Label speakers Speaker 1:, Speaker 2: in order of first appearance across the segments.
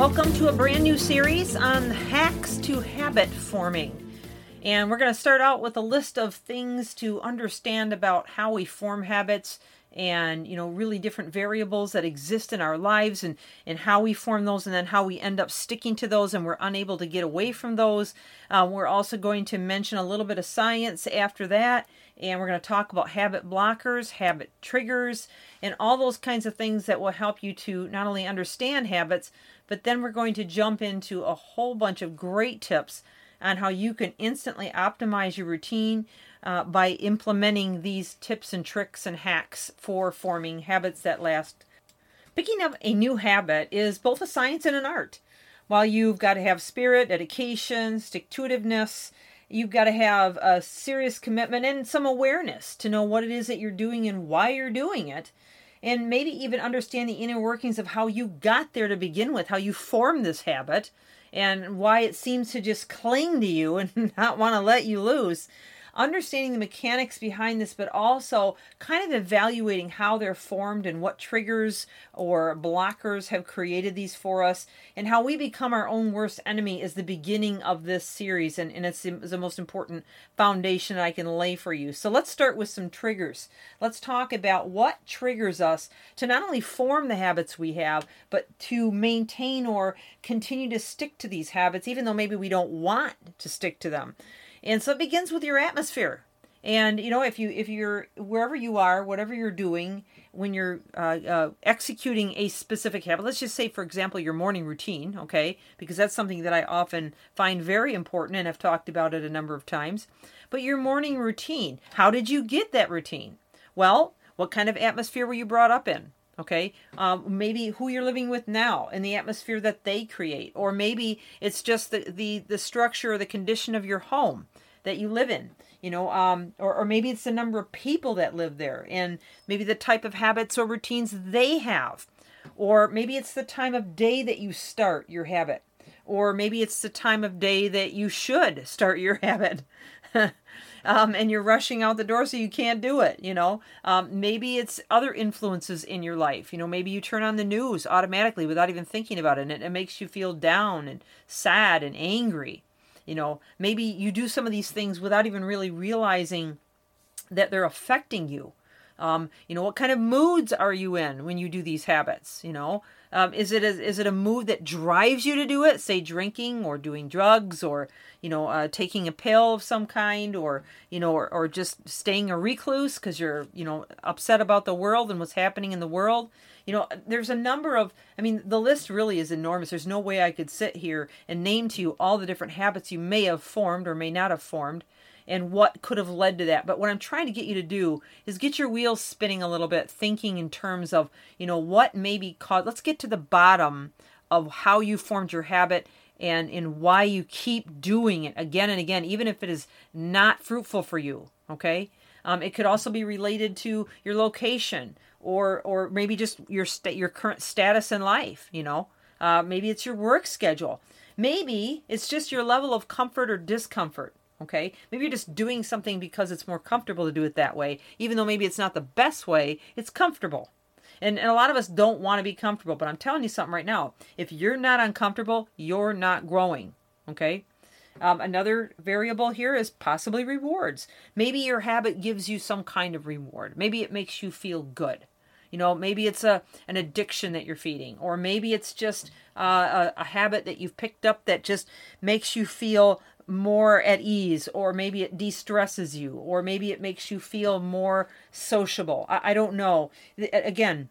Speaker 1: Welcome to a brand new series on hacks to habit forming. And we're going to start out with a list of things to understand about how we form habits and you know really different variables that exist in our lives and and how we form those and then how we end up sticking to those and we're unable to get away from those uh, we're also going to mention a little bit of science after that and we're going to talk about habit blockers habit triggers and all those kinds of things that will help you to not only understand habits but then we're going to jump into a whole bunch of great tips on how you can instantly optimize your routine uh, by implementing these tips and tricks and hacks for forming habits that last. Picking up a new habit is both a science and an art. While you've got to have spirit, dedication, stick to itiveness, you've got to have a serious commitment and some awareness to know what it is that you're doing and why you're doing it. And maybe even understand the inner workings of how you got there to begin with, how you formed this habit, and why it seems to just cling to you and not want to let you loose understanding the mechanics behind this, but also kind of evaluating how they're formed and what triggers or blockers have created these for us, and how we become our own worst enemy is the beginning of this series, and, and it's the, the most important foundation I can lay for you. So let's start with some triggers. Let's talk about what triggers us to not only form the habits we have, but to maintain or continue to stick to these habits, even though maybe we don't want to stick to them. And so it begins with your atmosphere. And you know, if you if you're wherever you are, whatever you're doing, when you're uh, uh, executing a specific habit, let's just say, for example, your morning routine, okay, because that's something that I often find very important and have talked about it a number of times. But your morning routine, how did you get that routine? Well, what kind of atmosphere were you brought up in? Okay? Um, maybe who you're living with now and the atmosphere that they create. Or maybe it's just the the, the structure or the condition of your home that you live in you know? Um, or, or maybe it's the number of people that live there and maybe the type of habits or routines they have. Or maybe it's the time of day that you start your habit. Or maybe it's the time of day that you should start your habit um, and you're rushing out the door so you can't do it you know? Um, maybe it's other influences in your life you know? Maybe you turn on the news automatically without even thinking about it and it, it makes you feel down and sad and angry you know? Maybe you do some of these things without even really realizing that they're affecting you um, you know what kind of moods are you in when you do these habits you know um, is it a, is it a mood that drives you to do it? Say drinking or doing drugs or you know uh, taking a pill of some kind or you know or, or just staying a recluse because you're you know upset about the world and what's happening in the world. You know, there's a number of. I mean, the list really is enormous. There's no way I could sit here and name to you all the different habits you may have formed or may not have formed and what could have led to that. But what I'm trying to get you to do is get your wheels spinning a little bit, thinking in terms of, you know, what maybe caused, let's get to the bottom of how you formed your habit and in why you keep doing it again and again, even if it is not fruitful for you. Okay. Um, it could also be related to your location or, or maybe just your state, your current status in life. You know, uh, maybe it's your work schedule. Maybe it's just your level of comfort or discomfort. Okay? Maybe you're just doing something because it's more comfortable to do it that way, even though maybe it's not the best way, it's comfortable. And, and a lot of us don't want to be comfortable, but I'm telling you something right now. If you're not uncomfortable, you're not growing. Okay? Um, another variable here is possibly rewards. Maybe your habit gives you some kind of reward. Maybe it makes you feel good. You know, maybe it's a an addiction that you're feeding, or maybe it's just uh, a, a habit that you've picked up that just makes you feel more at ease, or maybe it de stresses you, or maybe it makes you feel more sociable. I, I don't know. Again,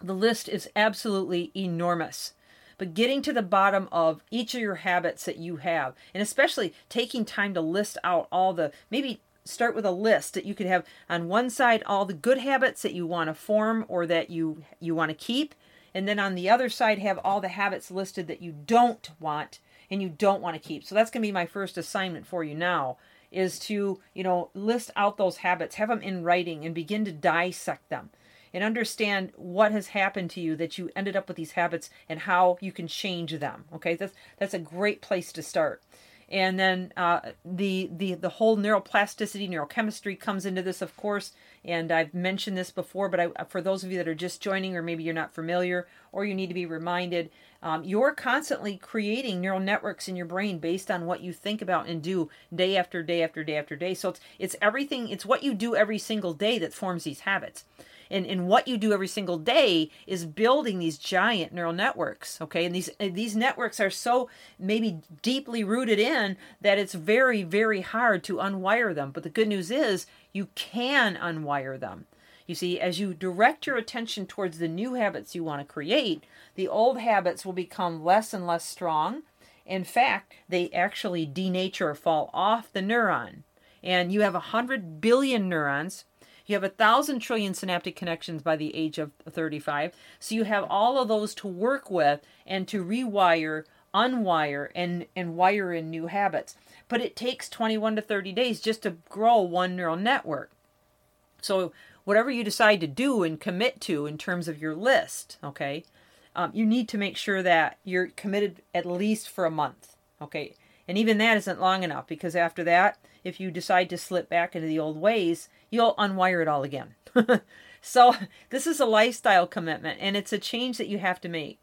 Speaker 1: the list is absolutely enormous but getting to the bottom of each of your habits that you have and especially taking time to list out all the maybe start with a list that you could have on one side all the good habits that you want to form or that you you want to keep and then on the other side have all the habits listed that you don't want and you don't want to keep. So that's going to be my first assignment for you now is to, you know, list out those habits, have them in writing and begin to dissect them and understand what has happened to you that you ended up with these habits and how you can change them. Okay? That's that's a great place to start and then uh, the the the whole neuroplasticity neurochemistry comes into this of course and i've mentioned this before but I, for those of you that are just joining or maybe you're not familiar or you need to be reminded um, you're constantly creating neural networks in your brain based on what you think about and do day after day after day after day. So it's it's everything it's what you do every single day that forms these habits. And, and what you do every single day is building these giant neural networks okay? And these these networks are so maybe deeply rooted in that it's very very hard to unwire them. But the good news is you can unwire them you see, as you direct your attention towards the new habits you want to create, the old habits will become less and less strong. In fact, they actually denature or fall off the neuron. And you have a hundred billion neurons you have a thousand trillion synaptic connections by the age of 35. So you have all of those to work with and to rewire, unwire, and, and wire in new habits. But it takes 21 to 30 days just to grow one neural network. So whatever you decide to do and commit to in terms of your list, okay, um, you need to make sure that you're committed at least for a month, okay. And even that isn't long enough because after that, if you decide to slip back into the old ways, you'll unwire it all again. so, this is a lifestyle commitment and it's a change that you have to make.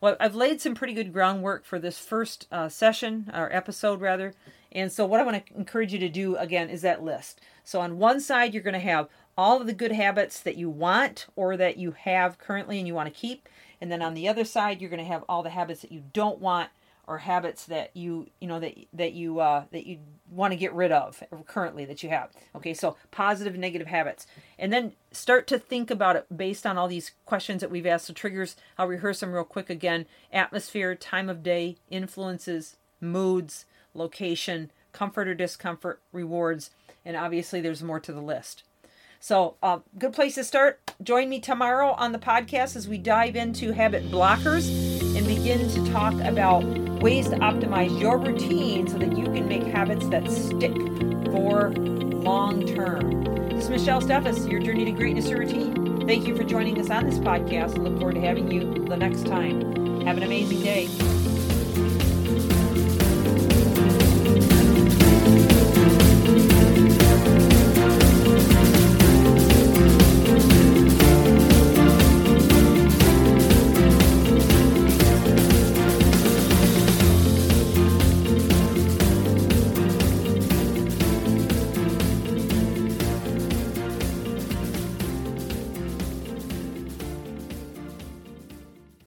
Speaker 1: Well, I've laid some pretty good groundwork for this first uh, session, or episode rather. And so, what I want to encourage you to do again is that list. So, on one side, you're going to have all of the good habits that you want or that you have currently and you want to keep. And then on the other side, you're going to have all the habits that you don't want or habits that you you know that that you uh, that you want to get rid of currently that you have okay? So positive and negative habits. And then start to think about it based on all these questions that we've asked. The triggers i'll rehearse them real quick again. Atmosphere time of day influences moods location comfort or discomfort rewards and obviously there's more to the list so, uh, good place to start. Join me tomorrow on the podcast as we dive into habit blockers and begin to talk about ways to optimize your routine so that you can make habits that stick for long term. This is Michelle Steffes, your journey to greatness routine. Thank you for joining us on this podcast and look forward to having you the next time. Have an amazing day.